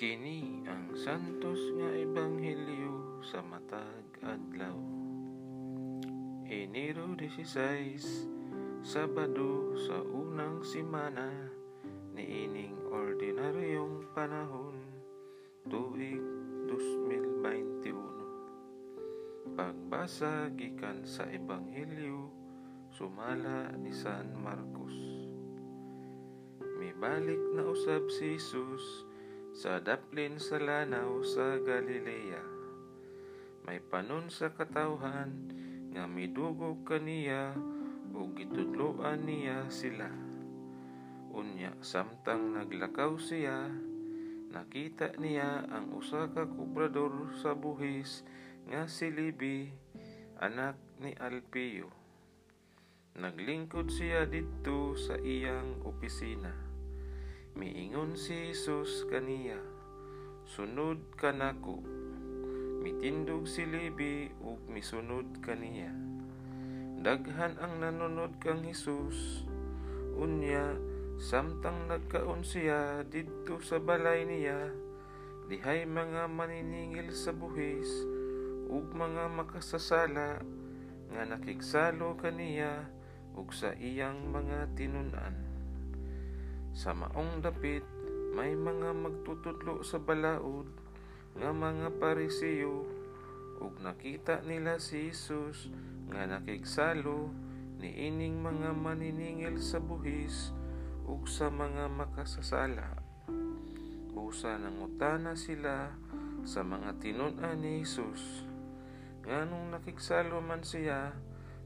Kini ang santos nga ebanghelyo sa matag adlaw. Enero 16, Sabado sa unang simana niining ordinaryong panahon tuig 2021. Pagbasa gikan sa ebanghelyo sumala ni San Marcos. Mibalik na usab si Jesus sa daplin sa lanaw sa Galilea. May panon sa katawhan nga midugog kaniya ug gitudloan niya sila. Unya samtang naglakaw siya, nakita niya ang usa ka kubrador sa buhis nga si Libi, anak ni Alpeo. Naglingkod siya didto sa iyang opisina Miingon si Jesus kaniya, Sunod ka nako. Mitindog si Levi ug misunod kaniya. Daghan ang nanunod kang Jesus. Unya, samtang nagkaon siya didto sa balay niya, dihay mga maniningil sa buhis ug mga makasasala nga nakigsalo kaniya ug sa iyang mga tinunan. Sa maong dapit, may mga magtutudlo sa balaod nga mga parisiyo ug nakita nila si Jesus nga nakigsalo ni ining mga maniningil sa buhis ug sa mga makasasala. Busa nangutana sila sa mga tinud-an ni Jesus nganong nakigsalo man siya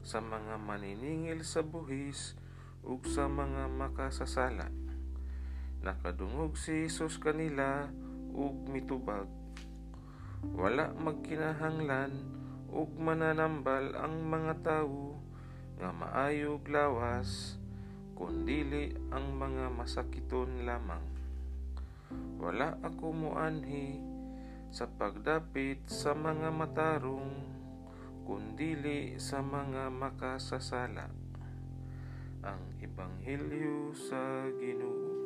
sa mga maniningil sa buhis ug sa mga makasasala. Nakadungog si Jesus kanila ug mitubag. Wala magkinahanglan ug mananambal ang mga tawo nga maayog lawas kundili ang mga masakiton lamang. Wala ako muanhi sa pagdapit sa mga matarong kundili sa mga makasasala. Ang Ebanghelyo sa Ginoo.